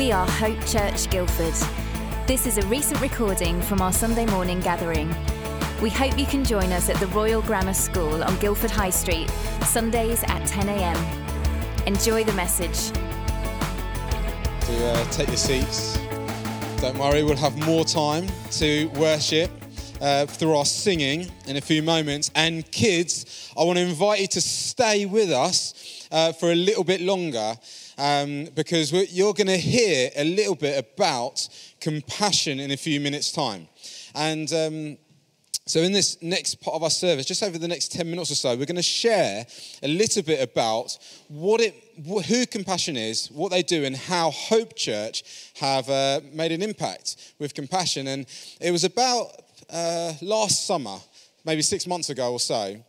We are Hope Church Guildford. This is a recent recording from our Sunday morning gathering. We hope you can join us at the Royal Grammar School on Guildford High Street, Sundays at 10am. Enjoy the message. Uh, take your seats. Don't worry, we'll have more time to worship uh, through our singing in a few moments. And kids, I want to invite you to stay with us uh, for a little bit longer um, because you're going to hear a little bit about compassion in a few minutes' time. And um, so, in this next part of our service, just over the next 10 minutes or so, we're going to share a little bit about what it, who compassion is, what they do, and how Hope Church have uh, made an impact with compassion. And it was about uh, last summer, maybe six months ago or so,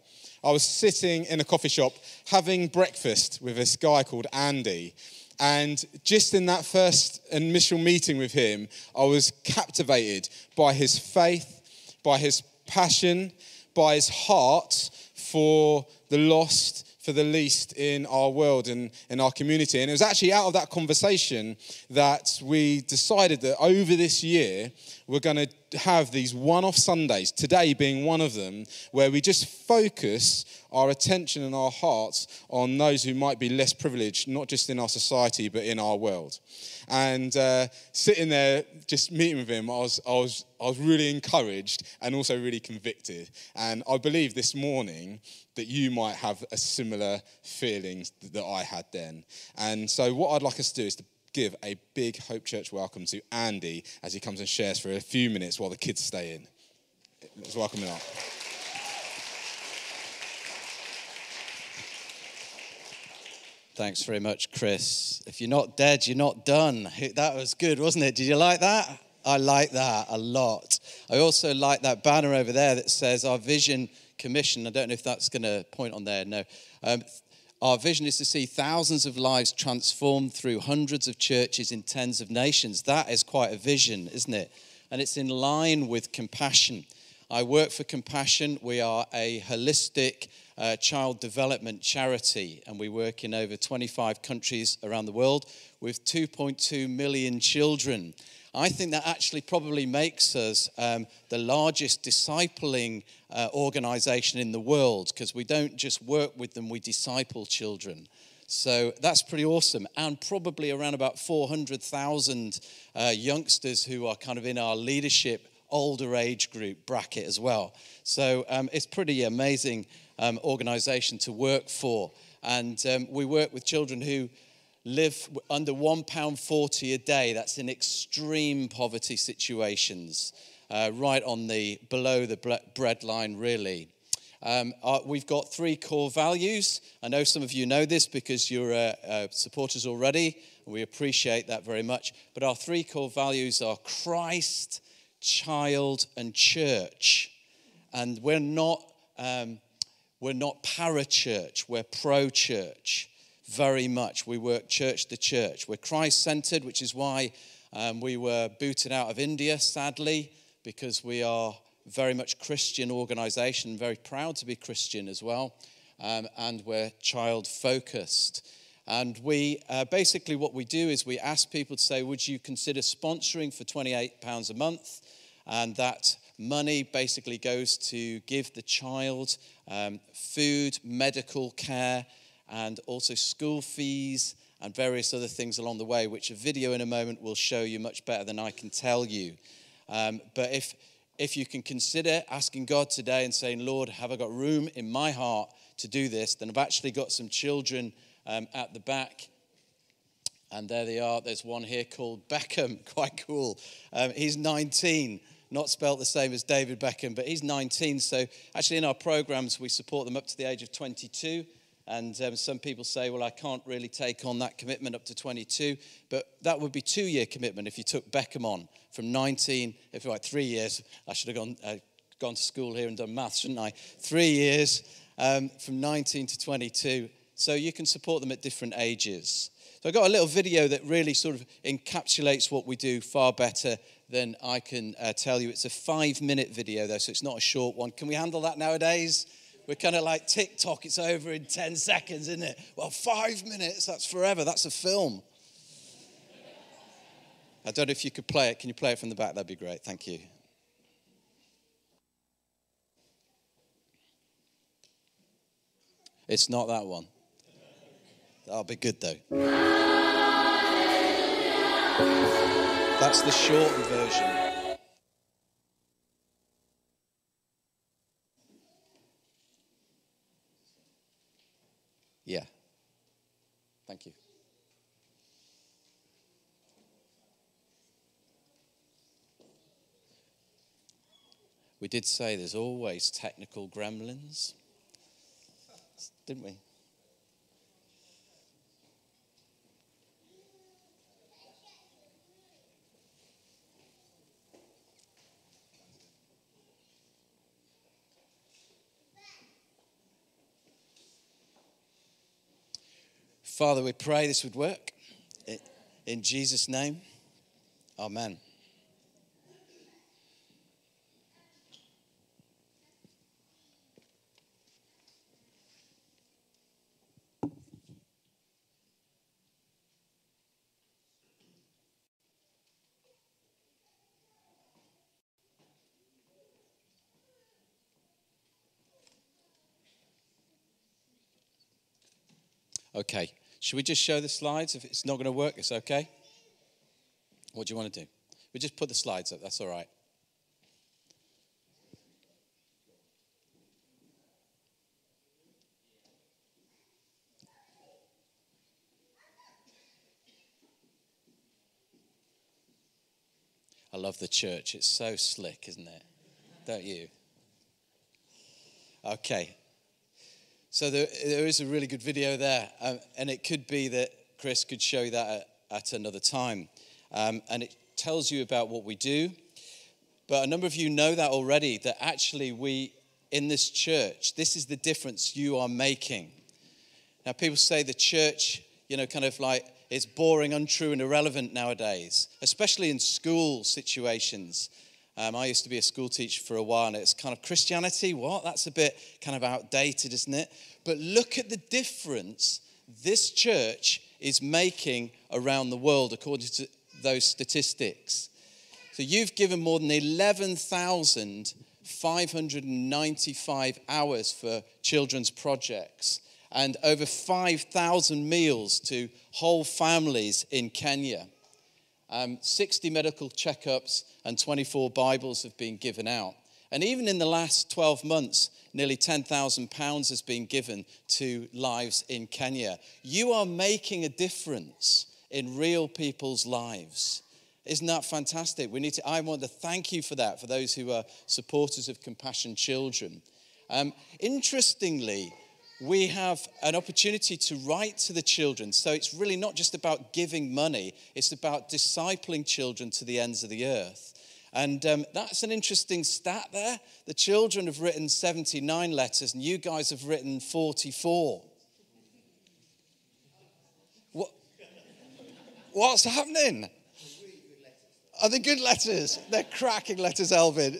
I was sitting in a coffee shop having breakfast with this guy called Andy. And just in that first initial meeting with him, I was captivated by his faith, by his passion, by his heart for the lost, for the least in our world and in our community. And it was actually out of that conversation that we decided that over this year, we're going to have these one off Sundays, today being one of them, where we just focus our attention and our hearts on those who might be less privileged, not just in our society, but in our world. And uh, sitting there, just meeting with him, I was, I, was, I was really encouraged and also really convicted. And I believe this morning that you might have a similar feeling that I had then. And so, what I'd like us to do is to give a big Hope Church welcome to Andy as he comes and shares for a few minutes while the kids stay in. Let's welcome him up. Thanks very much, Chris. If you're not dead, you're not done. That was good, wasn't it? Did you like that? I like that a lot. I also like that banner over there that says our vision commission. I don't know if that's going to point on there. No. Um, our vision is to see thousands of lives transformed through hundreds of churches in tens of nations. That is quite a vision, isn't it? And it's in line with compassion. I work for Compassion. We are a holistic uh, child development charity, and we work in over 25 countries around the world with 2.2 million children. I think that actually probably makes us um, the largest discipling uh, organization in the world because we don't just work with them, we disciple children. So that's pretty awesome. And probably around about 400,000 uh, youngsters who are kind of in our leadership older age group bracket as well. So um, it's pretty amazing um, organization to work for. And um, we work with children who live under £1.40 a day. That's in extreme poverty situations, uh, right on the below the bread line, really. Um, uh, we've got three core values. I know some of you know this because you're uh, uh, supporters already, we appreciate that very much. But our three core values are Christ, child, and church. And we're not, um, we're not para church, we're pro church very much. We work church to church. We're Christ centered, which is why um, we were booted out of India, sadly, because we are very much Christian organization, very proud to be Christian as well. Um, and we're child focused. And we uh, basically, what we do is we ask people to say, Would you consider sponsoring for £28 a month? And that money basically goes to give the child um, food, medical care, and also school fees and various other things along the way, which a video in a moment will show you much better than I can tell you. Um, but if, if you can consider asking God today and saying, Lord, have I got room in my heart to do this? Then I've actually got some children um, at the back. And there they are. There's one here called Beckham. Quite cool. Um, he's 19 not spelt the same as David Beckham, but he's 19. So actually, in our programs, we support them up to the age of 22. And um, some people say, well, I can't really take on that commitment up to 22. But that would be two year commitment if you took Beckham on from 19, if you like three years. I should have gone, uh, gone to school here and done maths, shouldn't I? Three years um, from 19 to 22. So you can support them at different ages. So I got a little video that really sort of encapsulates what we do far better than I can uh, tell you. It's a five minute video, though, so it's not a short one. Can we handle that nowadays? We're kind of like TikTok, it's over in 10 seconds, isn't it? Well, five minutes, that's forever. That's a film. I don't know if you could play it. Can you play it from the back? That'd be great. Thank you. It's not that one. That'll be good though. That's the shortened version. Yeah. Thank you. We did say there's always technical gremlins, didn't we? Father, we pray this would work. In Jesus' name, amen. Okay. Should we just show the slides? If it's not going to work, it's okay. What do you want to do? We just put the slides up. That's all right. I love the church. It's so slick, isn't it? Don't you? Okay. So there, there is a really good video there, um, and it could be that Chris could show that at, at another time. Um, and it tells you about what we do. But a number of you know that already, that actually we, in this church, this is the difference you are making. Now, people say the church, you know, kind of like it's boring, untrue, and irrelevant nowadays, especially in school situations. Um, I used to be a school teacher for a while, and it's kind of Christianity. What? That's a bit kind of outdated, isn't it? But look at the difference this church is making around the world, according to those statistics. So you've given more than 11,595 hours for children's projects and over 5,000 meals to whole families in Kenya. Um, 60 medical checkups and 24 Bibles have been given out. And even in the last 12 months, nearly 10,000 pounds has been given to lives in Kenya. You are making a difference in real people's lives. Isn't that fantastic? We need to, I want to thank you for that, for those who are supporters of Compassion Children. Um, interestingly, we have an opportunity to write to the children. So it's really not just about giving money, it's about discipling children to the ends of the earth. And um, that's an interesting stat there. The children have written 79 letters, and you guys have written 44. What, what's happening? Are they good letters? They're cracking letters, Elvin.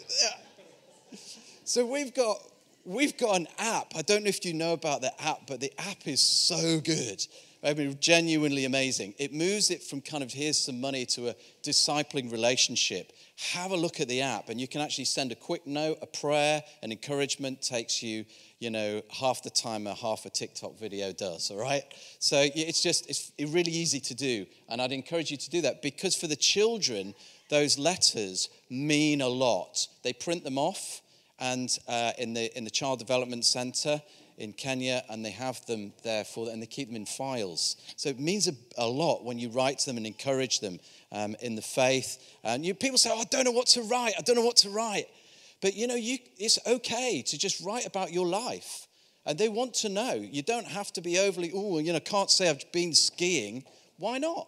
So we've got we've got an app. I don't know if you know about the app, but the app is so good. I mean, genuinely amazing. It moves it from kind of here's some money to a discipling relationship. Have a look at the app, and you can actually send a quick note, a prayer, an encouragement takes you, you know, half the time a half a TikTok video does. All right. So it's just it's really easy to do, and I'd encourage you to do that because for the children, those letters mean a lot. They print them off and uh, in, the, in the Child Development Center in Kenya, and they have them there for and they keep them in files. So it means a, a lot when you write to them and encourage them um, in the faith. And you, people say, oh, I don't know what to write. I don't know what to write. But you know, you, it's okay to just write about your life. And they want to know. You don't have to be overly, oh, you know, can't say I've been skiing. Why not?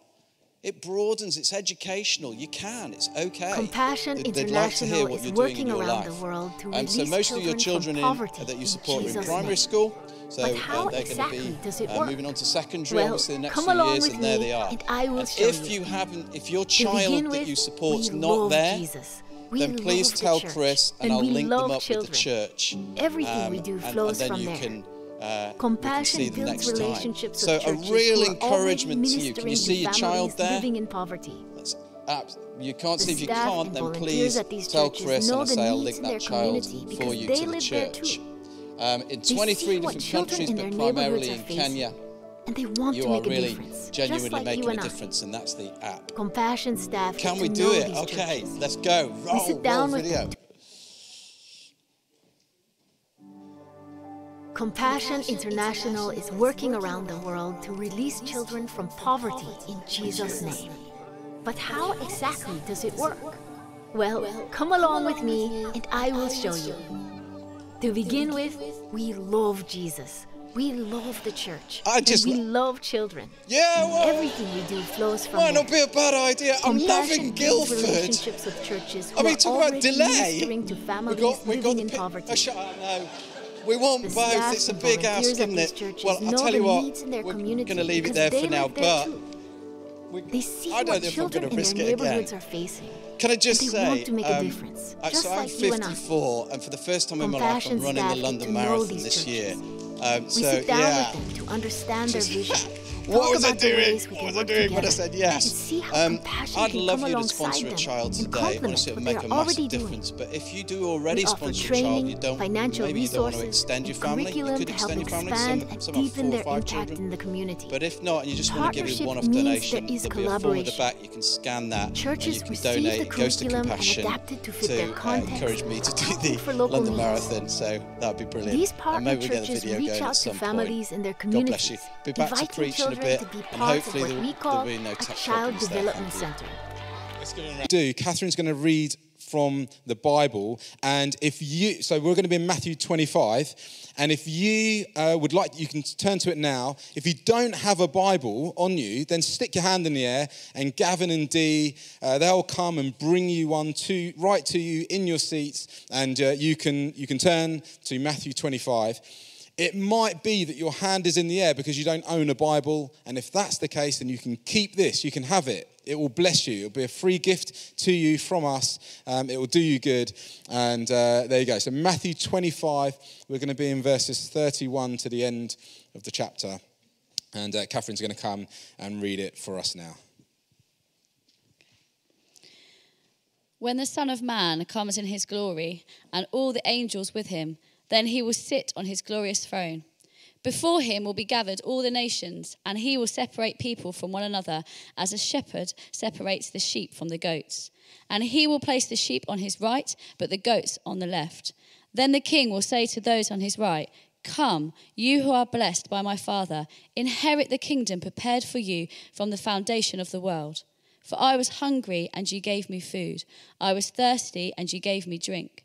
It broadens, it's educational. You can, it's okay. Compassion They'd, International like is working around the world to um, release so most children of your children from in, poverty that you in support are in primary name. school. So But how uh, they're exactly going to be uh, moving on to secondary, Well, obviously, the next few years, and there they are. and I will And show if you. you haven't, if your child begin that you support's not there, Jesus. We then please the tell church, Chris, and, and I'll link them up children. with the church. Everything we do and- flows and, then from you there. Can, uh, Compassion we can see them builds relationships So a real are encouragement to you. Can you see your child there? living in poverty. That's- apps. You can't The see if you can't, then please tell Chris and the say I'll link that child for you to the church. Um, in 23 different countries, but primarily in Kenya. And they want you to are make a really difference, genuinely like making a difference, and that's the app. Compassion staff Can we do it? Okay, churches. let's go. Roll, sit down roll with video. them. Compassion International is working around the world to release children from poverty in Jesus' name. But how exactly does it work? Well, come along with me and I will show you. To begin with, we love Jesus. We love the church. I just we lo- love children. Yeah, well, Everything we do flows from might there. not be a bad idea. I'm loving Guildford. relationships with churches I mean, talk about delay. We got, we got living the in poverty. Oh, shut up, no. We want The both. It's a big ask, isn't it? churches Well, I'll tell you what. needs in their We're going to leave it there for now, but we, They see I don't what know if I'm going to risk it again. are facing. Can I just say, want to make a um, difference, just so I'm like and 54, and for the first time in my life, I'm running the London Marathon this year. churches. Um, We so sit down yeah. with them to understand their vision. What was I doing? What was I doing when I said yes? And Um, I'd love you to sponsor a child today. Honestly, it'll what make a massive doing. difference. But if you do already sponsor a child, you don't financial maybe you don't want to extend your family. You could extend your family. expand Some, and some have four or their five impact children. in the community. But if not, and you just want to give a one-off donation, there is there'll be a form at the back. You can scan that, Churches and you can donate. It goes to and compassion to to uh, encourage me to do the London. Marathon. So that'd be brilliant. These and partner maybe we get the video going at some point. God bless you. Be back to preaching a bit, to be and part of what there- we call there'll be no a tech child problems there. development center. do catherine's going to read from the bible and if you so we're going to be in matthew 25 and if you uh, would like you can turn to it now if you don't have a bible on you then stick your hand in the air and gavin and dee uh, they'll come and bring you one to right to you in your seats and uh, you can you can turn to matthew 25 it might be that your hand is in the air because you don't own a Bible. And if that's the case, then you can keep this, you can have it. It will bless you. It'll be a free gift to you from us. Um, it will do you good. And uh, there you go. So, Matthew 25, we're going to be in verses 31 to the end of the chapter. And uh, Catherine's going to come and read it for us now. When the Son of Man comes in his glory, and all the angels with him, then he will sit on his glorious throne. Before him will be gathered all the nations, and he will separate people from one another, as a shepherd separates the sheep from the goats. And he will place the sheep on his right, but the goats on the left. Then the king will say to those on his right, Come, you who are blessed by my Father, inherit the kingdom prepared for you from the foundation of the world. For I was hungry, and you gave me food. I was thirsty, and you gave me drink.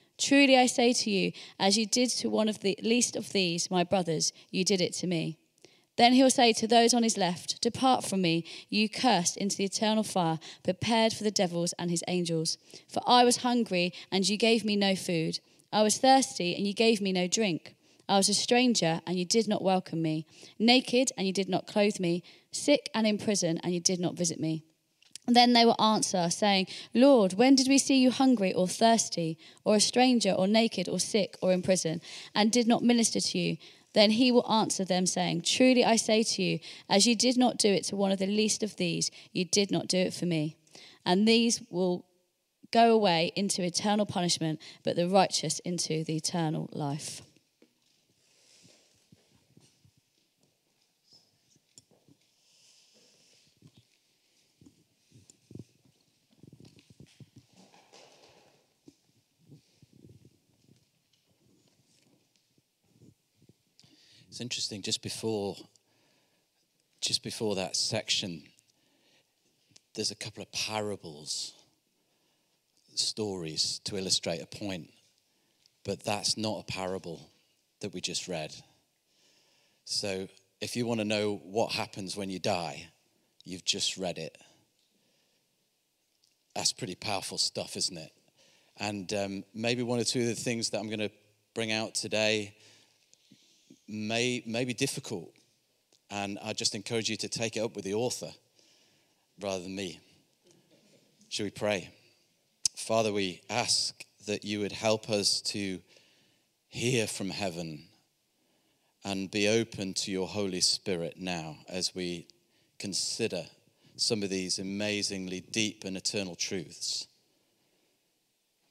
Truly I say to you, as you did to one of the least of these, my brothers, you did it to me. Then he'll say to those on his left, Depart from me, you cursed, into the eternal fire, prepared for the devils and his angels. For I was hungry, and you gave me no food. I was thirsty, and you gave me no drink. I was a stranger, and you did not welcome me. Naked, and you did not clothe me. Sick and in prison, and you did not visit me. Then they will answer, saying, Lord, when did we see you hungry or thirsty, or a stranger, or naked, or sick, or in prison, and did not minister to you? Then he will answer them, saying, Truly I say to you, as you did not do it to one of the least of these, you did not do it for me. And these will go away into eternal punishment, but the righteous into the eternal life. It's interesting. Just before, just before that section, there's a couple of parables, stories to illustrate a point, but that's not a parable that we just read. So, if you want to know what happens when you die, you've just read it. That's pretty powerful stuff, isn't it? And um, maybe one or two of the things that I'm going to bring out today may, may be difficult. And I just encourage you to take it up with the author rather than me. Shall we pray? Father, we ask that you would help us to hear from heaven and be open to your Holy Spirit now as we consider some of these amazingly deep and eternal truths.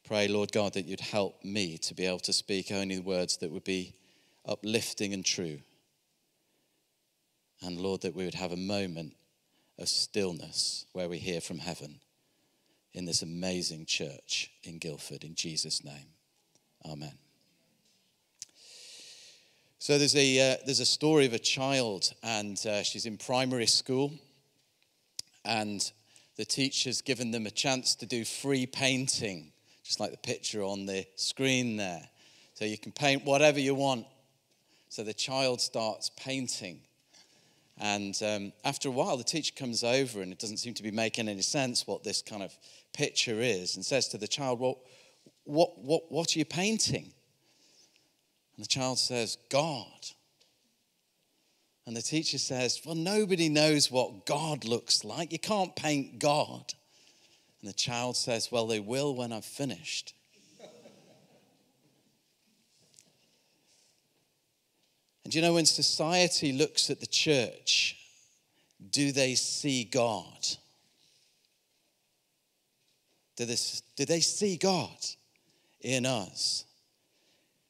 Pray, Lord God, that you'd help me to be able to speak only words that would be uplifting and true. And Lord, that we would have a moment of stillness where we hear from heaven in this amazing church in Guildford. In Jesus' name, amen. So there's a, uh, there's a story of a child, and uh, she's in primary school, and the teacher's given them a chance to do free painting, just like the picture on the screen there. So you can paint whatever you want. So the child starts painting. And um, after a while, the teacher comes over, and it doesn't seem to be making any sense what this kind of picture is, and says to the child, Well, what, what, what are you painting? And the child says, God. And the teacher says, Well, nobody knows what God looks like. You can't paint God. And the child says, Well, they will when I've finished. And you know, when society looks at the church, do they see God? Do, this, do they see God in us?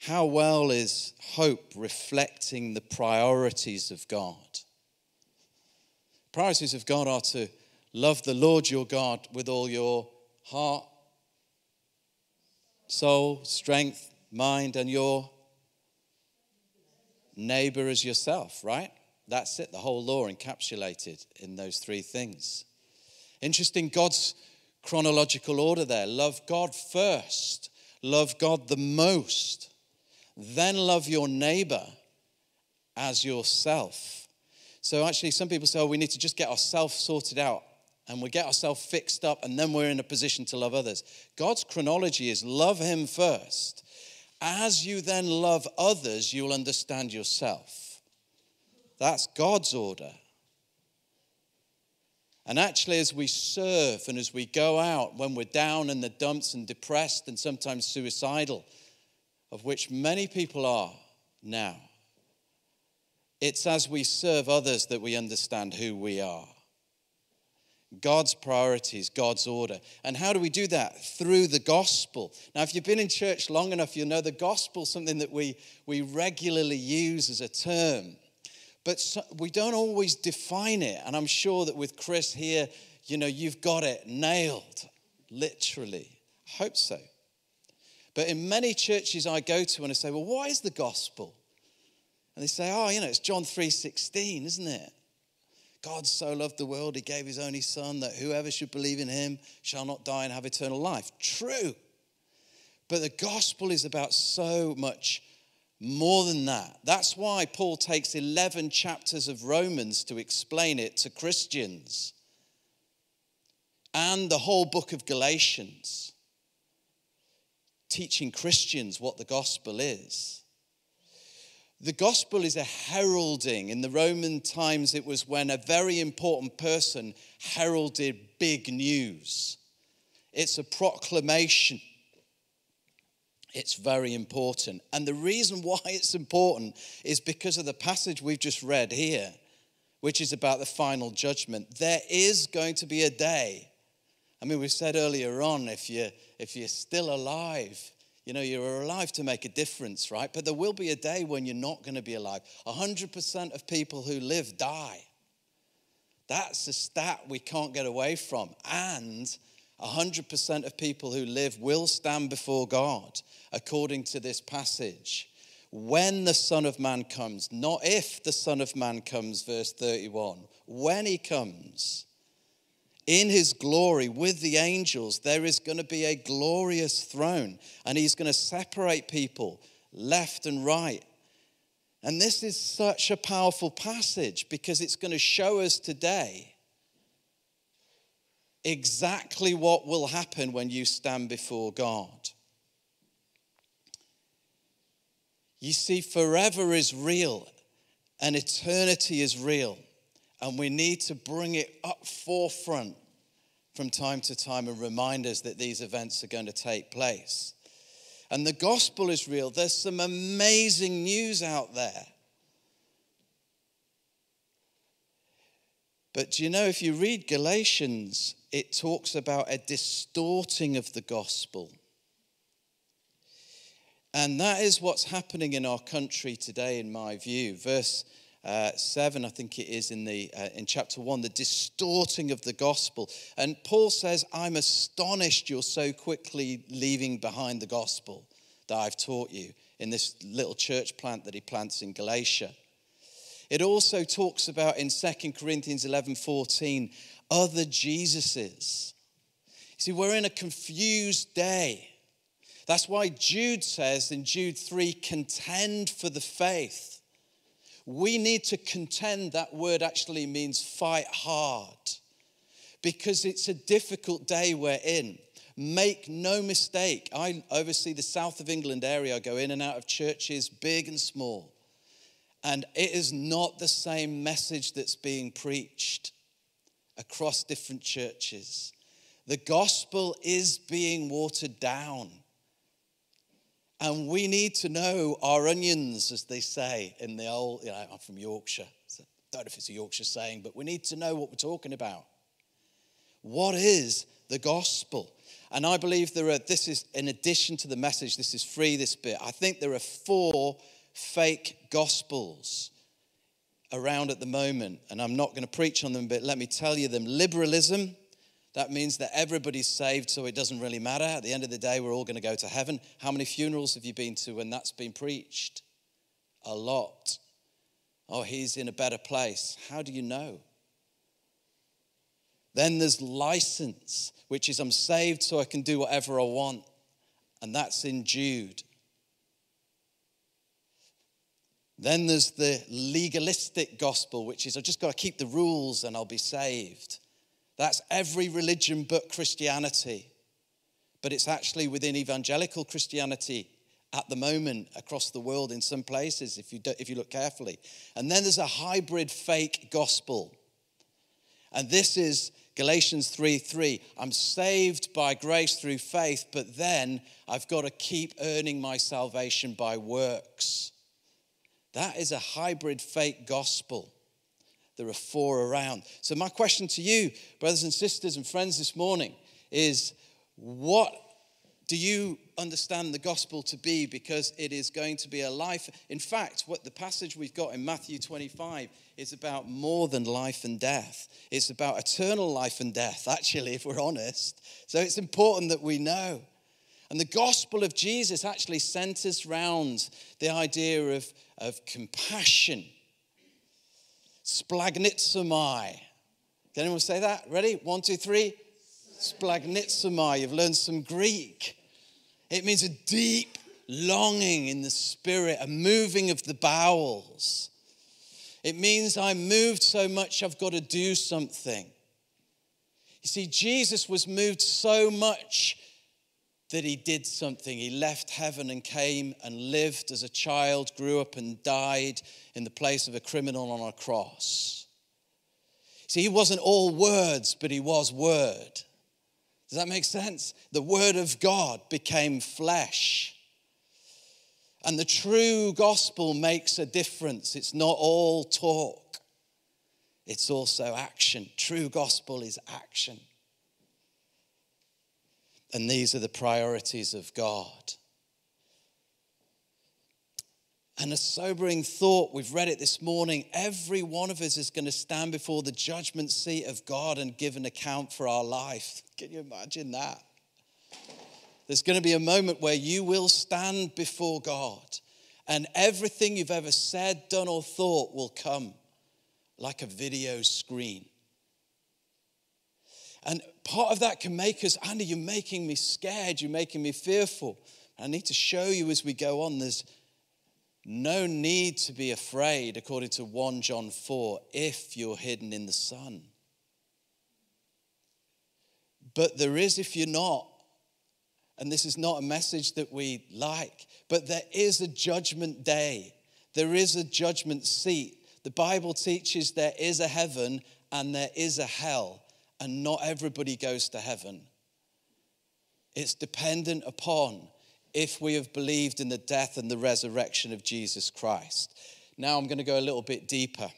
How well is hope reflecting the priorities of God? Priorities of God are to love the Lord your God with all your heart, soul, strength, mind, and your neighbor as yourself, right? That's it, the whole law encapsulated in those three things. Interesting, God's chronological order there. Love God first, love God the most then love your neighbor as yourself. So, actually, some people say, oh, we need to just get ourselves sorted out and we get ourselves fixed up and then we're in a position to love others. God's chronology is love Him first. As you then love others, you'll understand yourself. That's God's order. And actually, as we serve and as we go out, when we're down in the dumps and depressed and sometimes suicidal, of which many people are now. It's as we serve others that we understand who we are. God's priorities, God's order. And how do we do that? Through the gospel. Now, if you've been in church long enough, you'll know the gospel is something that we, we regularly use as a term. But so, we don't always define it. And I'm sure that with Chris here, you know, you've got it nailed, literally. I hope so. But in many churches I go to and I say, well, what is the gospel? And they say, oh, you know, it's John 3.16, isn't it? God so loved the world, he gave his only son that whoever should believe in him shall not die and have eternal life. True. But the gospel is about so much more than that. That's why Paul takes 11 chapters of Romans to explain it to Christians and the whole book of Galatians teaching Christians what the gospel is. The gospel is a heralding. In the Roman times, it was when a very important person heralded big news. It's a proclamation. It's very important. And the reason why it's important is because of the passage we've just read here, which is about the final judgment. There is going to be a day. I mean, we said earlier on if you if you're still alive, you know, you're alive to make a difference, right? But there will be a day when you're not going to be alive. 100% of people who live die. That's a stat we can't get away from. And 100% of people who live will stand before God, according to this passage. When the Son of Man comes, not if the Son of Man comes, verse 31. When he comes, in his glory with the angels, there is going to be a glorious throne, and he's going to separate people left and right. And this is such a powerful passage because it's going to show us today exactly what will happen when you stand before God. You see, forever is real and eternity is real, and we need to bring it up forefront from time to time and remind us that these events are going to take place. And the gospel is real. There's some amazing news out there. But do you know, if you read Galatians, it talks about a distorting of the gospel. And that is what's happening in our country today, in my view. Verse uh, 7, I think it is in, the, uh, in chapter 1, the distorting of the gospel. And Paul says, I'm astonished you're so quickly leaving behind the gospel that I've taught you in this little church plant that he plants in Galatia. It also talks about in 2 Corinthians 11 14 other Jesuses. See, we're in a confused day. That's why Jude says in Jude 3 contend for the faith. We need to contend, that word actually means fight hard because it's a difficult day we're in. Make no mistake, I oversee the south of England area. I go in and out of churches, big and small. And it is not the same message that's being preached across different churches. The gospel is being watered down. And we need to know our onions, as they say in the old, you know, I'm from Yorkshire. So I don't know if it's a Yorkshire saying, but we need to know what we're talking about. What is the gospel? And I believe there are, this is in addition to the message, this is free, this bit. I think there are four fake gospels around at the moment, and I'm not going to preach on them, but let me tell you them. Liberalism, that means that everybody's saved, so it doesn't really matter. At the end of the day, we're all going to go to heaven. How many funerals have you been to when that's been preached? A lot. Oh, he's in a better place. How do you know? Then there's license, which is I'm saved so I can do whatever I want. And that's in Jude. Then there's the legalistic gospel, which is I've just got to keep the rules and I'll be saved. That's every religion but Christianity. But it's actually within evangelical Christianity at the moment across the world in some places, if you, do, if you look carefully. And then there's a hybrid fake gospel. And this is Galatians 3 3. I'm saved by grace through faith, but then I've got to keep earning my salvation by works. That is a hybrid fake gospel. There are four around. So, my question to you, brothers and sisters and friends, this morning is what do you understand the gospel to be? Because it is going to be a life. In fact, what the passage we've got in Matthew 25 is about more than life and death. It's about eternal life and death, actually, if we're honest. So, it's important that we know. And the gospel of Jesus actually centers around the idea of, of compassion. Splagnitsomai. Can anyone say that? Ready? One, two, three. Splagnitsomai. You've learned some Greek. It means a deep longing in the spirit, a moving of the bowels. It means I'm moved so much I've got to do something. You see, Jesus was moved so much that he did something. He left heaven and came and lived as a child, grew up and died in the place of a criminal on a cross. See, he wasn't all words, but he was word. Does that make sense? The word of God became flesh. And the true gospel makes a difference. It's not all talk, it's also action. True gospel is action. And these are the priorities of God. And a sobering thought, we've read it this morning. Every one of us is going to stand before the judgment seat of God and give an account for our life. Can you imagine that? There's going to be a moment where you will stand before God, and everything you've ever said, done, or thought will come like a video screen. And part of that can make us, Andy, you're making me scared, you're making me fearful. I need to show you as we go on, there's no need to be afraid, according to 1 John 4, if you're hidden in the Son. but there is if you're not. And this is not a message that we like, but there is a judgment day. There is a judgment seat. The Bible teaches there is a heaven and there is a hell, and not everybody goes to heaven. It's dependent upon if we have believed in the death and the resurrection of Jesus Christ. Now I'm going to go a little bit deeper.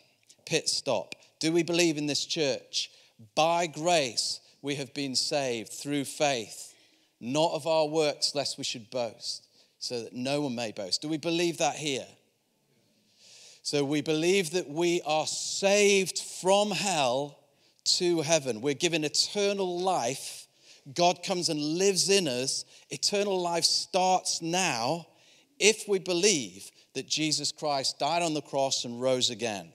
Pit stop. Do we believe in this church? By grace, we have been saved through faith, not of our works, lest we should boast, so that no one may boast. Do we believe that here? So we believe that we are saved from hell to heaven. We're given eternal life. God comes and lives in us. Eternal life starts now if we believe that Jesus Christ died on the cross and rose again.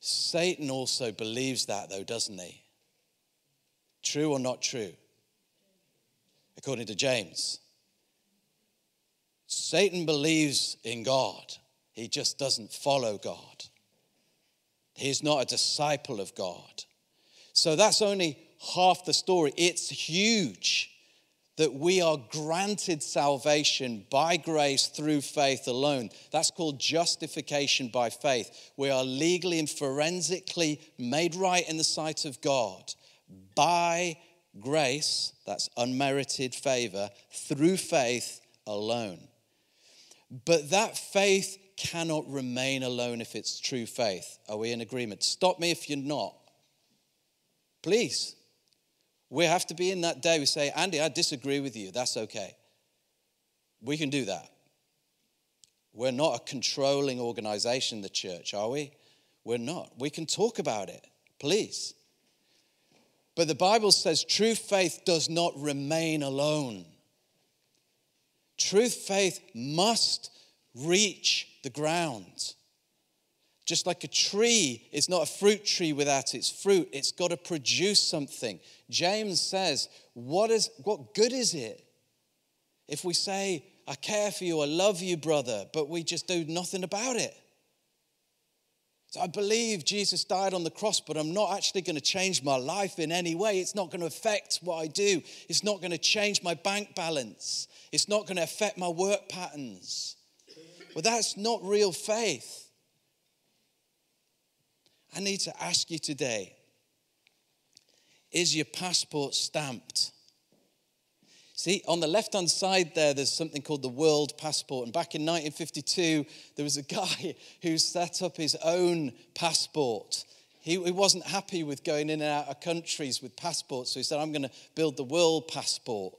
Satan also believes that, though, doesn't he? True or not true? According to James. Satan believes in God, he just doesn't follow God. He's not a disciple of God. So that's only half the story. It's huge that we are granted salvation by grace through faith alone. That's called justification by faith. We are legally and forensically made right in the sight of God by grace, that's unmerited favor, through faith alone. But that faith cannot remain alone if it's true faith. Are we in agreement? Stop me if you're not. Please. We have to be in that day. We say, Andy, I disagree with you. That's okay. We can do that. We're not a controlling organization, the church, are we? We're not. We can talk about it, please. But the Bible says true faith does not remain alone. Truth faith must reach the ground. Just like a tree is not a fruit tree without its fruit, it's got to produce something. James says, what, is, what good is it if we say, I care for you, I love you, brother, but we just do nothing about it? So I believe Jesus died on the cross, but I'm not actually going to change my life in any way. It's not going to affect what I do. It's not going to change my bank balance. It's not going to affect my work patterns. Well, that's not real faith. I need to ask you today is your passport stamped? See, on the left hand side there, there's something called the World Passport. And back in 1952, there was a guy who set up his own passport. He, he wasn't happy with going in and out of countries with passports, so he said, I'm going to build the World Passport.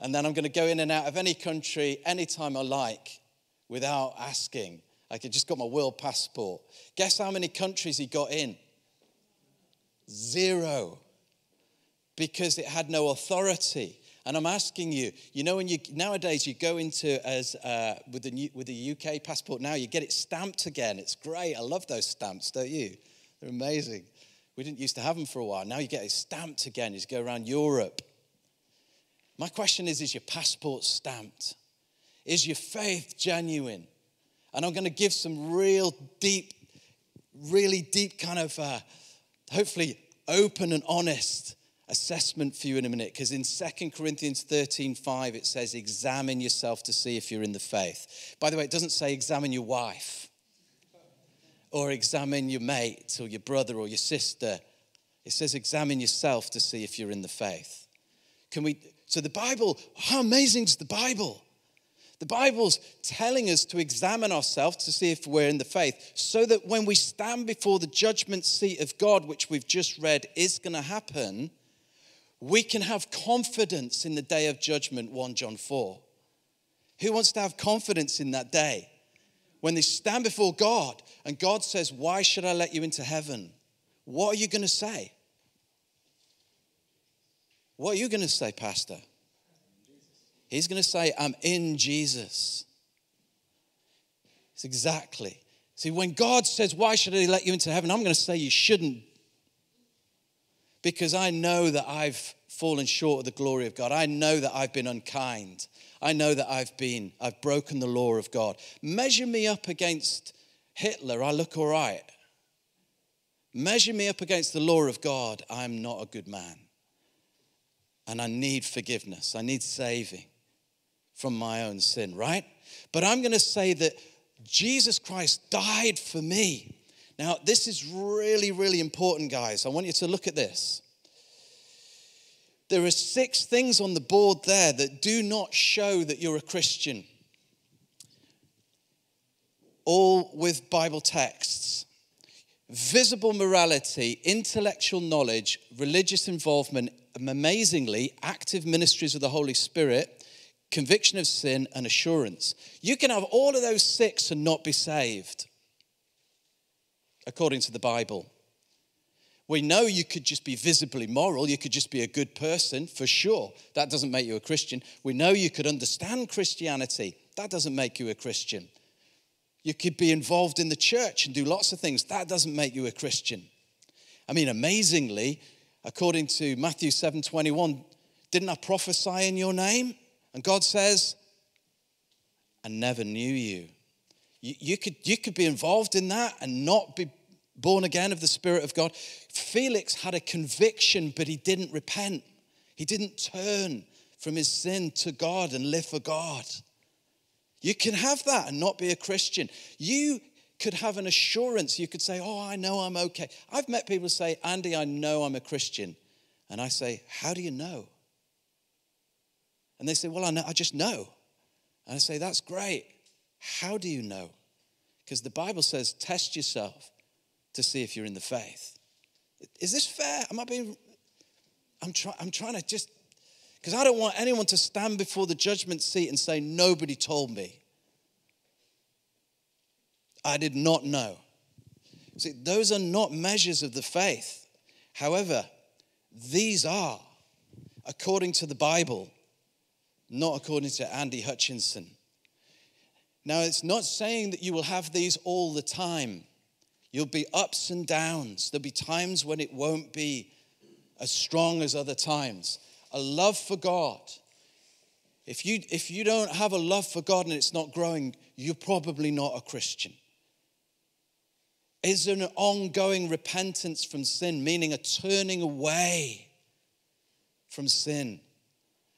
And then I'm going to go in and out of any country anytime I like without asking. I just got my world passport. Guess how many countries he got in? Zero. Because it had no authority. And I'm asking you, you know, when you nowadays you go into as uh, with the with the UK passport now, you get it stamped again. It's great. I love those stamps, don't you? They're amazing. We didn't used to have them for a while. Now you get it stamped again. You go around Europe. My question is Is your passport stamped? Is your faith genuine? And I'm going to give some real deep, really deep kind of, uh, hopefully, open and honest assessment for you in a minute because in 2 corinthians 13 5 it says examine yourself to see if you're in the faith by the way it doesn't say examine your wife or examine your mate or your brother or your sister it says examine yourself to see if you're in the faith can we so the Bible, how amazing is the Bible? The Bible's telling us to examine ourselves to see if we're in the faith, so that when we stand before the judgment seat of God, which we've just read is going to happen, we can have confidence in the day of judgment, 1 John 4. Who wants to have confidence in that day? When they stand before God and God says, Why should I let you into heaven? What are you going to say? What are you going to say, Pastor? He's going to say, I'm in Jesus. It's exactly. See, when God says, Why should He let you into heaven? I'm going to say, You shouldn't. Because I know that I've fallen short of the glory of God. I know that I've been unkind. I know that I've been, I've broken the law of God. Measure me up against Hitler, I look all right. measure me up against the law of God, I'm not a good man. And I need forgiveness, I need saving from my own sin, right? But I'm going to say that Jesus Christ died for me. Now, this is really, really important, guys. I want you to look at this. There are six things on the board there that do not show that you're a Christian. All with Bible texts. Visible morality, intellectual knowledge, religious involvement, amazingly, active ministries of the Holy Spirit, conviction of sin, and assurance. You can have all of those six and not be saved, according to the Bible. We know you could just be visibly moral, you could just be a good person, for sure. That doesn't make you a Christian. We know you could understand Christianity. That doesn't make you a Christian. You could be involved in the church and do lots of things. That doesn't make you a Christian. I mean, amazingly, according to Matthew 7:21, didn't I prophesy in your name? And God says, I never knew you. You, you, could, you could be involved in that and not be born again of the Spirit of God. Felix had a conviction, but he didn't repent. He didn't turn from his sin to God and live for God. You can have that and not be a Christian. You could have an assurance. You could say, Oh, I know I'm okay. I've met people say, Andy, I know I'm a Christian. And I say, How do you know? And they say, Well, I, know, I just know. And I say, That's great. How do you know? Because the Bible says, Test yourself to see if you're in the faith. Is this fair? Am I being. I'm, try, I'm trying to just. Because I don't want anyone to stand before the judgment seat and say, Nobody told me. I did not know. See, those are not measures of the faith. However, these are, according to the Bible, not according to Andy Hutchinson. Now, it's not saying that you will have these all the time. You'll be ups and downs. There'll be times when it won't be as strong as other times. A love for God. If you, if you don't have a love for God and it's not growing, you're probably not a Christian. Is an ongoing repentance from sin, meaning a turning away from sin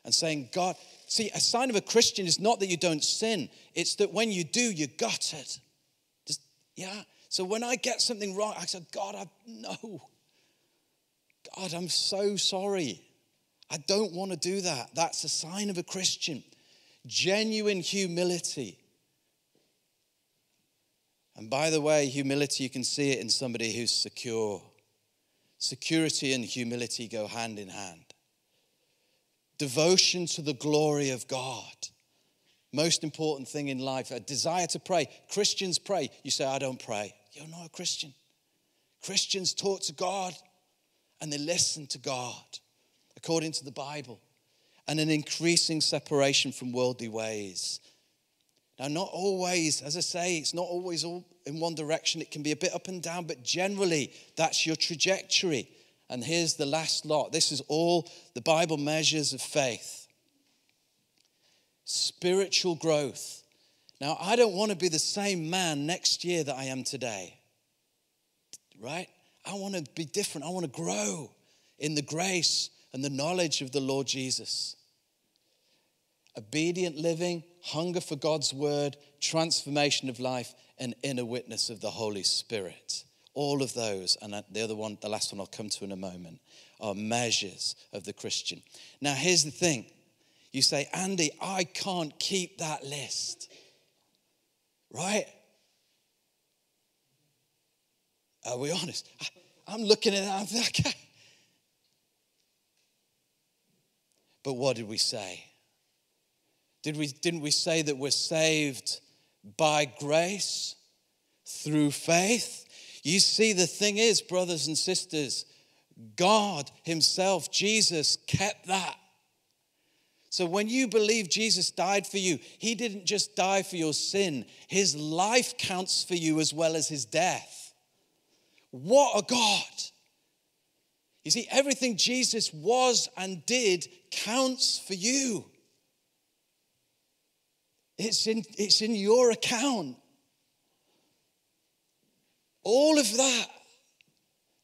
and saying, God, see, a sign of a Christian is not that you don't sin, it's that when you do, you got it. Just, yeah. So when I get something wrong, I say, God, I know. God, I'm so sorry. I don't want to do that. That's a sign of a Christian. Genuine humility. And by the way, humility, you can see it in somebody who's secure. Security and humility go hand in hand. Devotion to the glory of God. Most important thing in life, a desire to pray. Christians pray. You say, I don't pray. You're not a Christian. Christians talk to God and they listen to God according to the Bible and an increasing separation from worldly ways. Now, not always, as I say, it's not always all in one direction. It can be a bit up and down, but generally, that's your trajectory. And here's the last lot this is all the Bible measures of faith spiritual growth. Now, I don't want to be the same man next year that I am today, right? I want to be different. I want to grow in the grace and the knowledge of the Lord Jesus. Obedient living, hunger for God's word, transformation of life, and inner witness of the Holy Spirit. All of those, and the other one, the last one I'll come to in a moment, are measures of the Christian. Now, here's the thing you say, Andy, I can't keep that list. Right? Are we honest? I'm looking at it, I'm like, but what did we say? Did we, didn't we say that we're saved by grace through faith? You see, the thing is, brothers and sisters, God Himself, Jesus, kept that. So when you believe Jesus died for you, he didn't just die for your sin, his life counts for you as well as his death. What a God! You see, everything Jesus was and did counts for you. It's in, it's in your account. All of that.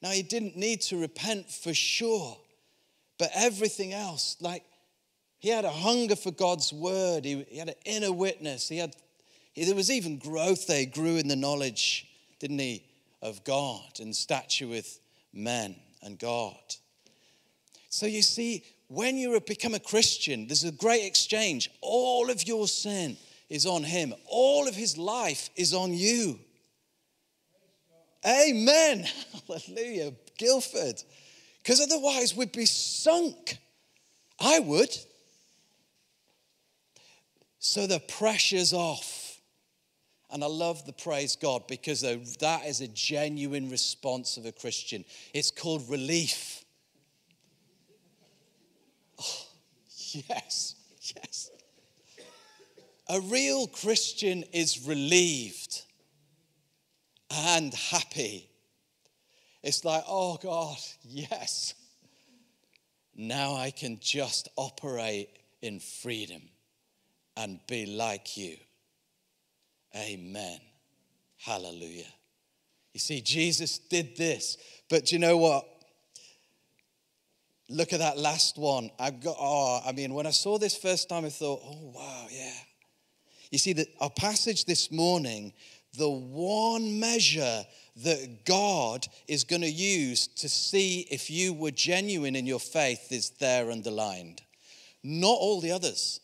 Now, he didn't need to repent for sure, but everything else, like he had a hunger for God's word, he, he had an inner witness, he had, he, there was even growth there, he grew in the knowledge, didn't he, of God and stature with men and God. So you see, when you become a Christian, there's a great exchange. All of your sin is on him, all of his life is on you. Amen. Hallelujah. Guilford. Because otherwise we'd be sunk. I would. So the pressure's off. And I love the praise God because that is a genuine response of a Christian. It's called relief. Oh, yes, yes. A real Christian is relieved and happy. It's like, oh God, yes. Now I can just operate in freedom and be like you. Amen. Hallelujah. You see, Jesus did this, but you know what? Look at that last one. I got, oh, I mean, when I saw this first time, I thought, oh, wow, yeah. You see, that our passage this morning the one measure that God is going to use to see if you were genuine in your faith is there underlined, not all the others.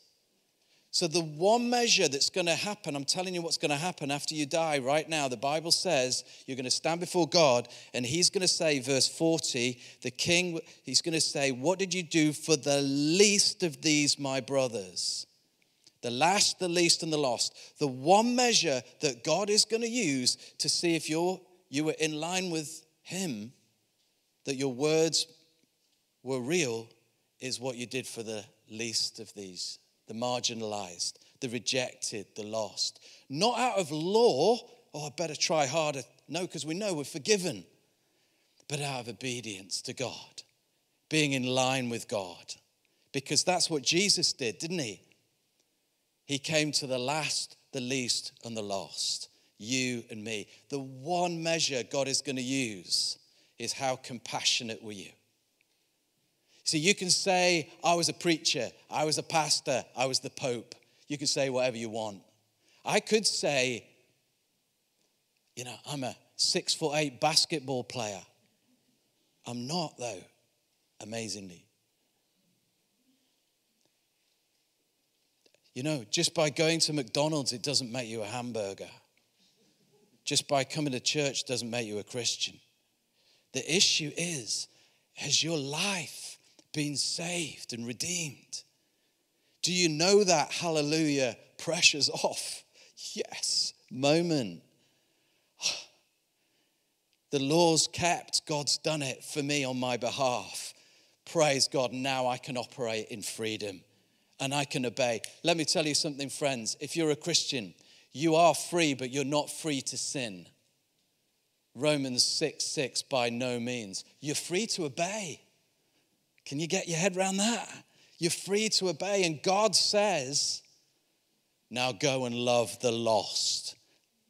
So, the one measure that's going to happen, I'm telling you what's going to happen after you die right now. The Bible says you're going to stand before God, and He's going to say, verse 40, the king, He's going to say, What did you do for the least of these, my brothers? The last, the least, and the lost. The one measure that God is going to use to see if you're, you were in line with Him, that your words were real, is what you did for the least of these the marginalized, the rejected, the lost. Not out of law, oh, I better try harder. No, because we know we're forgiven, but out of obedience to God, being in line with God. Because that's what Jesus did, didn't he? He came to the last, the least, and the lost. You and me. The one measure God is going to use is how compassionate were you? See, you can say, I was a preacher, I was a pastor, I was the Pope. You can say whatever you want. I could say, you know, I'm a six foot eight basketball player. I'm not, though, amazingly. You know, just by going to McDonald's, it doesn't make you a hamburger. Just by coming to church doesn't make you a Christian. The issue is has your life been saved and redeemed? Do you know that? Hallelujah, pressure's off. Yes, moment. The law's kept, God's done it for me on my behalf. Praise God, now I can operate in freedom and I can obey. Let me tell you something, friends. If you're a Christian, you are free, but you're not free to sin. Romans 6 6, by no means. You're free to obey. Can you get your head around that? You're free to obey, and God says, now go and love the lost,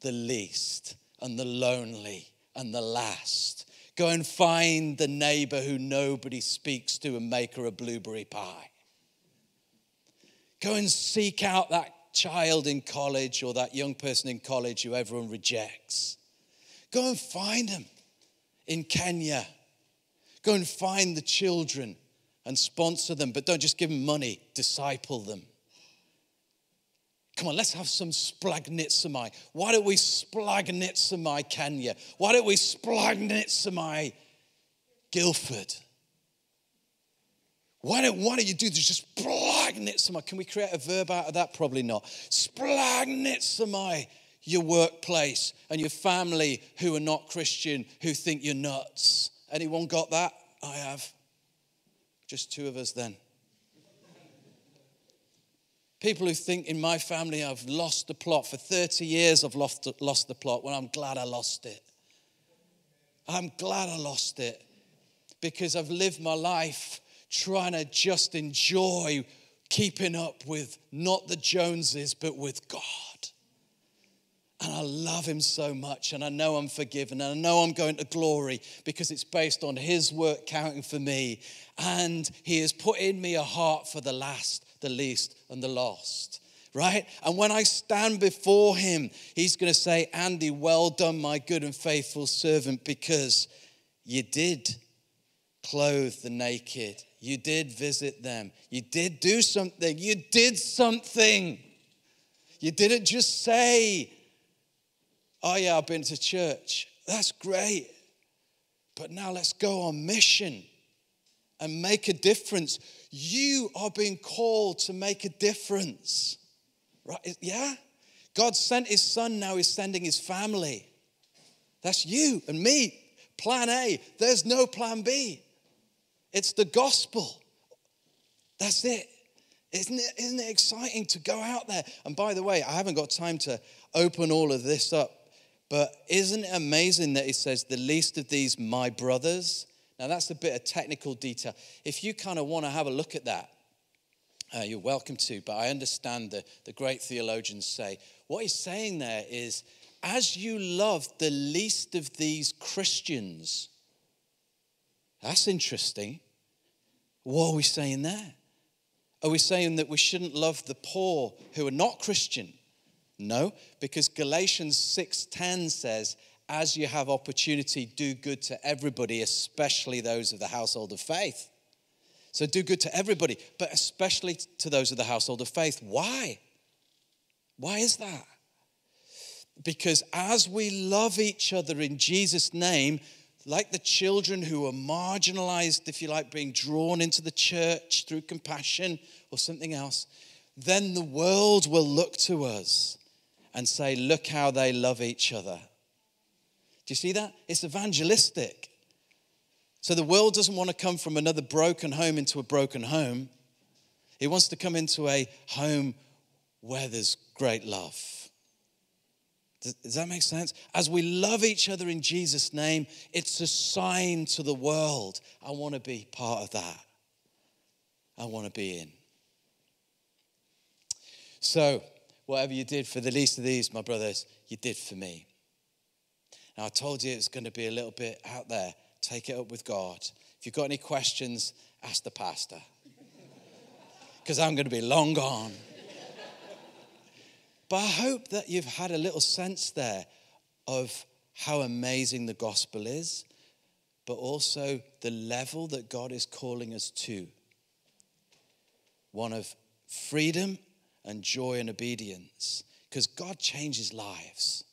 the least, and the lonely, and the last. Go and find the neighbor who nobody speaks to and make her a blueberry pie. Go and seek out that child in college or that young person in college who everyone rejects. Go and find them in Kenya. Go and find the children and sponsor them, but don't just give them money, disciple them. Come on, let's have some splanchnizomai. Why don't we splanchnizomai Kenya? Why don't we splanchnizomai Guildford? Why don't, why don't you do this? Just splanchnizomai. Can we create a verb out of that? Probably not. Splanchnizomai your workplace and your family who are not Christian, who think you're nuts. Anyone got that? I have. Just two of us then. People who think in my family I've lost the plot. For 30 years I've lost, lost the plot. Well, I'm glad I lost it. I'm glad I lost it because I've lived my life trying to just enjoy keeping up with not the Joneses, but with God. And I love him so much, and I know I'm forgiven, and I know I'm going to glory because it's based on his work counting for me. And he has put in me a heart for the last, the least, and the lost. Right? And when I stand before him, he's going to say, Andy, well done, my good and faithful servant, because you did clothe the naked. You did visit them. You did do something. You did something. You didn't just say, Oh, yeah, I've been to church. That's great. But now let's go on mission and make a difference. You are being called to make a difference. Right? Yeah? God sent his son, now he's sending his family. That's you and me. Plan A. There's no plan B. It's the gospel. That's it. Isn't it, isn't it exciting to go out there? And by the way, I haven't got time to open all of this up, but isn't it amazing that he says, the least of these, my brothers? Now, that's a bit of technical detail. If you kind of want to have a look at that, uh, you're welcome to, but I understand the, the great theologians say what he's saying there is as you love the least of these Christians, that's interesting. What are we saying there? Are we saying that we shouldn't love the poor who are not Christian? No, because Galatians 6:10 says, as you have opportunity, do good to everybody, especially those of the household of faith. So do good to everybody, but especially to those of the household of faith. Why? Why is that? Because as we love each other in Jesus' name, like the children who are marginalized, if you like, being drawn into the church through compassion or something else, then the world will look to us and say, Look how they love each other. Do you see that? It's evangelistic. So the world doesn't want to come from another broken home into a broken home. It wants to come into a home where there's great love. Does, that make sense? As we love each other in Jesus' name, it's a sign to the world. I want to be part of that. I want to be in. So, whatever you did for the least of these, my brothers, you did for me. Now, I told you it's going to be a little bit out there. Take it up with God. If you've got any questions, ask the pastor. Because I'm going to be long gone. But I hope that you've had a little sense there of how amazing the gospel is, but also the level that God is calling us to one of freedom and joy and obedience, because God changes lives,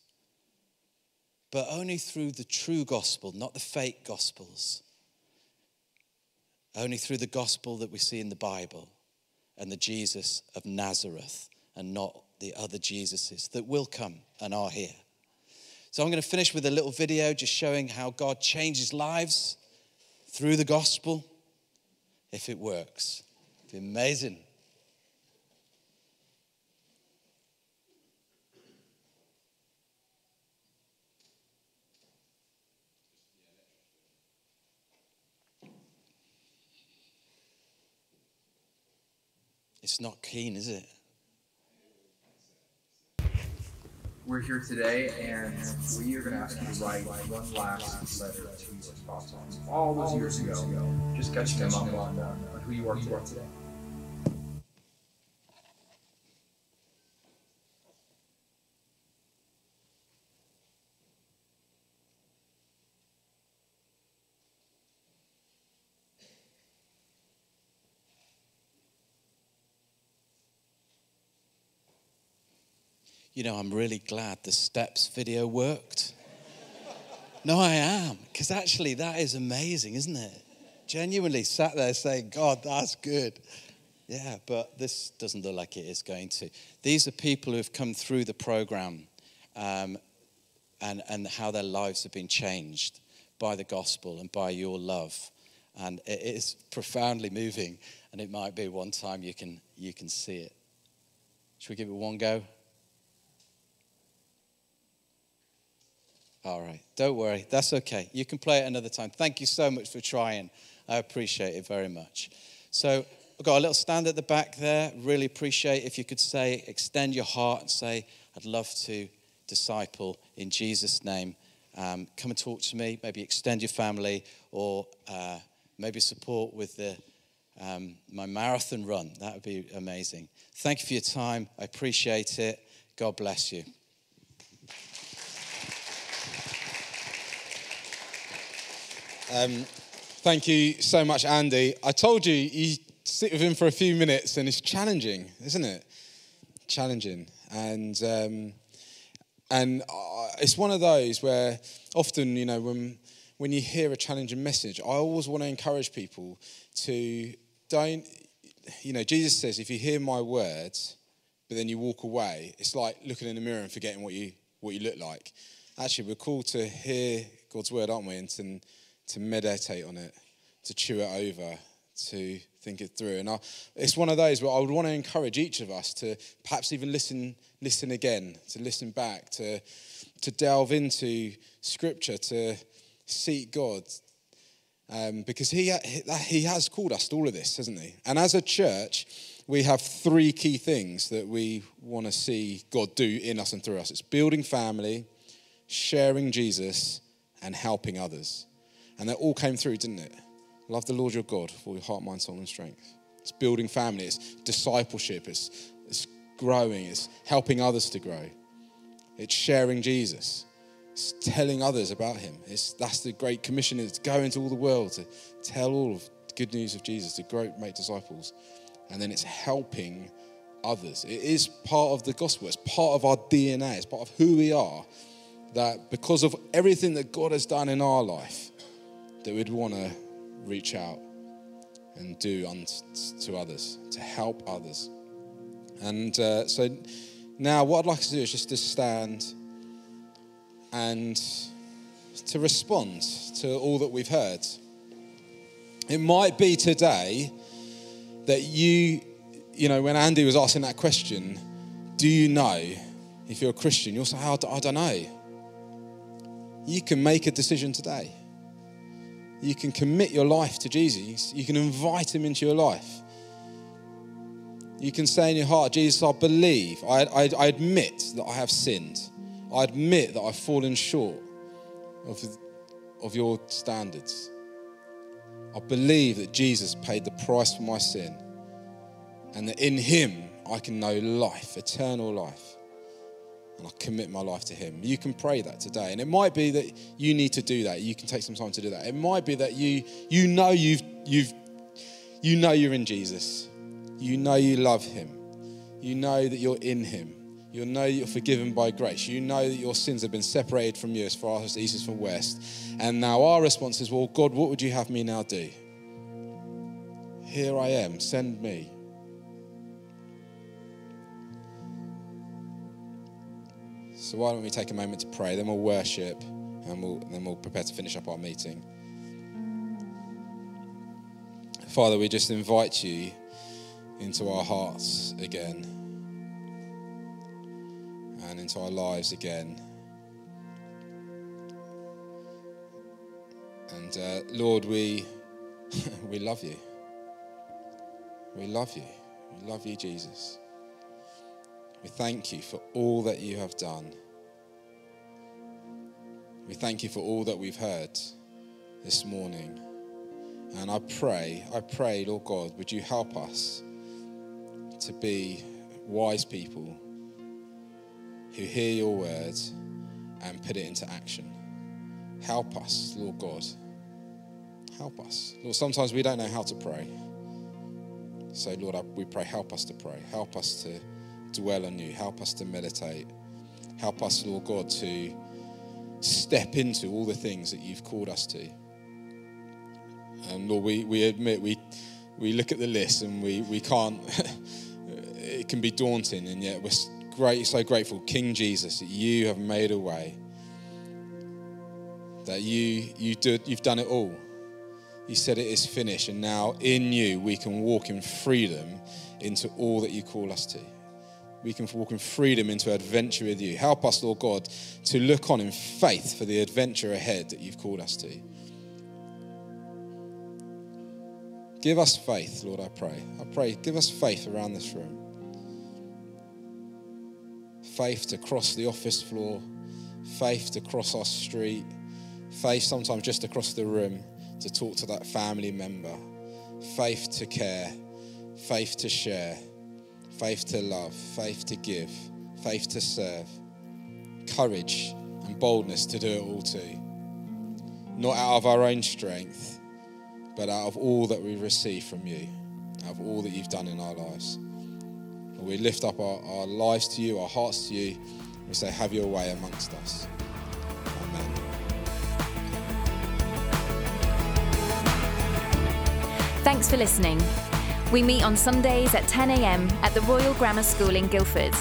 but only through the true gospel, not the fake gospels. Only through the gospel that we see in the Bible and the Jesus of Nazareth and not the other Jesuses that will come and are here. So I'm going to finish with a little video just showing how God changes lives through the gospel if it works. Be amazing. It's not keen, is it? We're here today, and we are going to ask you to write one last letter to your spouse all those years ago, just catching them up on, on who you are today. You know, I'm really glad the steps video worked. no, I am, because actually that is amazing, isn't it? Genuinely sat there saying, God, that's good. Yeah, but this doesn't look like it is going to. These are people who have come through the program um, and, and how their lives have been changed by the gospel and by your love. And it is profoundly moving, and it might be one time you can, you can see it. Should we give it one go? All right, don't worry, that's okay. You can play it another time. Thank you so much for trying. I appreciate it very much. So, I've got a little stand at the back there. Really appreciate if you could say, extend your heart and say, I'd love to disciple in Jesus' name, um, come and talk to me. Maybe extend your family or uh, maybe support with the, um, my marathon run. That would be amazing. Thank you for your time. I appreciate it. God bless you. Um, thank you so much, Andy. I told you you sit with him for a few minutes, and it's challenging, isn't it? Challenging, and um, and uh, it's one of those where often, you know, when when you hear a challenging message, I always want to encourage people to don't. You know, Jesus says, if you hear my words, but then you walk away, it's like looking in the mirror and forgetting what you what you look like. Actually, we're called to hear God's word, aren't we? And to, to meditate on it, to chew it over, to think it through. And I, it's one of those where I would want to encourage each of us to perhaps even listen, listen again, to listen back, to, to delve into Scripture, to seek God, um, because he, he has called us to all of this, hasn't he? And as a church, we have three key things that we want to see God do in us and through us it's building family, sharing Jesus, and helping others. And that all came through, didn't it? Love the Lord your God for your heart, mind, soul, and strength. It's building family, it's discipleship, it's, it's growing, it's helping others to grow, it's sharing Jesus, it's telling others about him. It's, that's the great commission is to go into all the world to tell all of the good news of Jesus, to grow, make disciples. And then it's helping others. It is part of the gospel, it's part of our DNA, it's part of who we are. That because of everything that God has done in our life, that we'd want to reach out and do unto others, to help others. And uh, so now, what I'd like to do is just to stand and to respond to all that we've heard. It might be today that you, you know, when Andy was asking that question, do you know if you're a Christian? You'll say, I don't know. You can make a decision today. You can commit your life to Jesus. You can invite him into your life. You can say in your heart, Jesus, I believe, I, I, I admit that I have sinned. I admit that I've fallen short of, of your standards. I believe that Jesus paid the price for my sin and that in him I can know life, eternal life. And I commit my life to him. You can pray that today. And it might be that you need to do that. You can take some time to do that. It might be that you you know you've you've you know you're in Jesus. You know you love him. You know that you're in him. You'll know you're forgiven by grace. You know that your sins have been separated from you as far as east is from west. And now our response is, well, God, what would you have me now do? Here I am, send me. So why don't we take a moment to pray, then we'll worship, and we'll, then we'll prepare to finish up our meeting. Father, we just invite you into our hearts again and into our lives again. And uh, Lord, we, we love you. We love you. We love you, Jesus. We thank you for all that you have done. We thank you for all that we've heard this morning. And I pray, I pray, Lord God, would you help us to be wise people who hear your words and put it into action. Help us, Lord God. Help us. Lord, sometimes we don't know how to pray. So, Lord, we pray, help us to pray. Help us to dwell on you. Help us to meditate. Help us, Lord God, to step into all the things that you've called us to. And Lord, we, we admit we, we look at the list and we, we can't, it can be daunting, and yet we're great, so grateful, King Jesus, that you have made a way. That you, you did, you've done it all. You said it is finished, and now in you we can walk in freedom into all that you call us to we can walk in freedom into adventure with you. Help us, Lord God, to look on in faith for the adventure ahead that you've called us to. Give us faith, Lord, I pray. I pray, give us faith around this room. faith to cross the office floor, faith to cross our street, faith sometimes just across the room to talk to that family member, faith to care, faith to share, faith to love, faith to give, faith to serve, courage and boldness to do it all too. Not out of our own strength, but out of all that we receive from you, out of all that you've done in our lives. We lift up our, our lives to you, our hearts to you. and say, Have your way amongst us. Amen. Thanks for listening. We meet on Sundays at 10am at the Royal Grammar School in Guildford.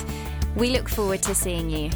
We look forward to seeing you.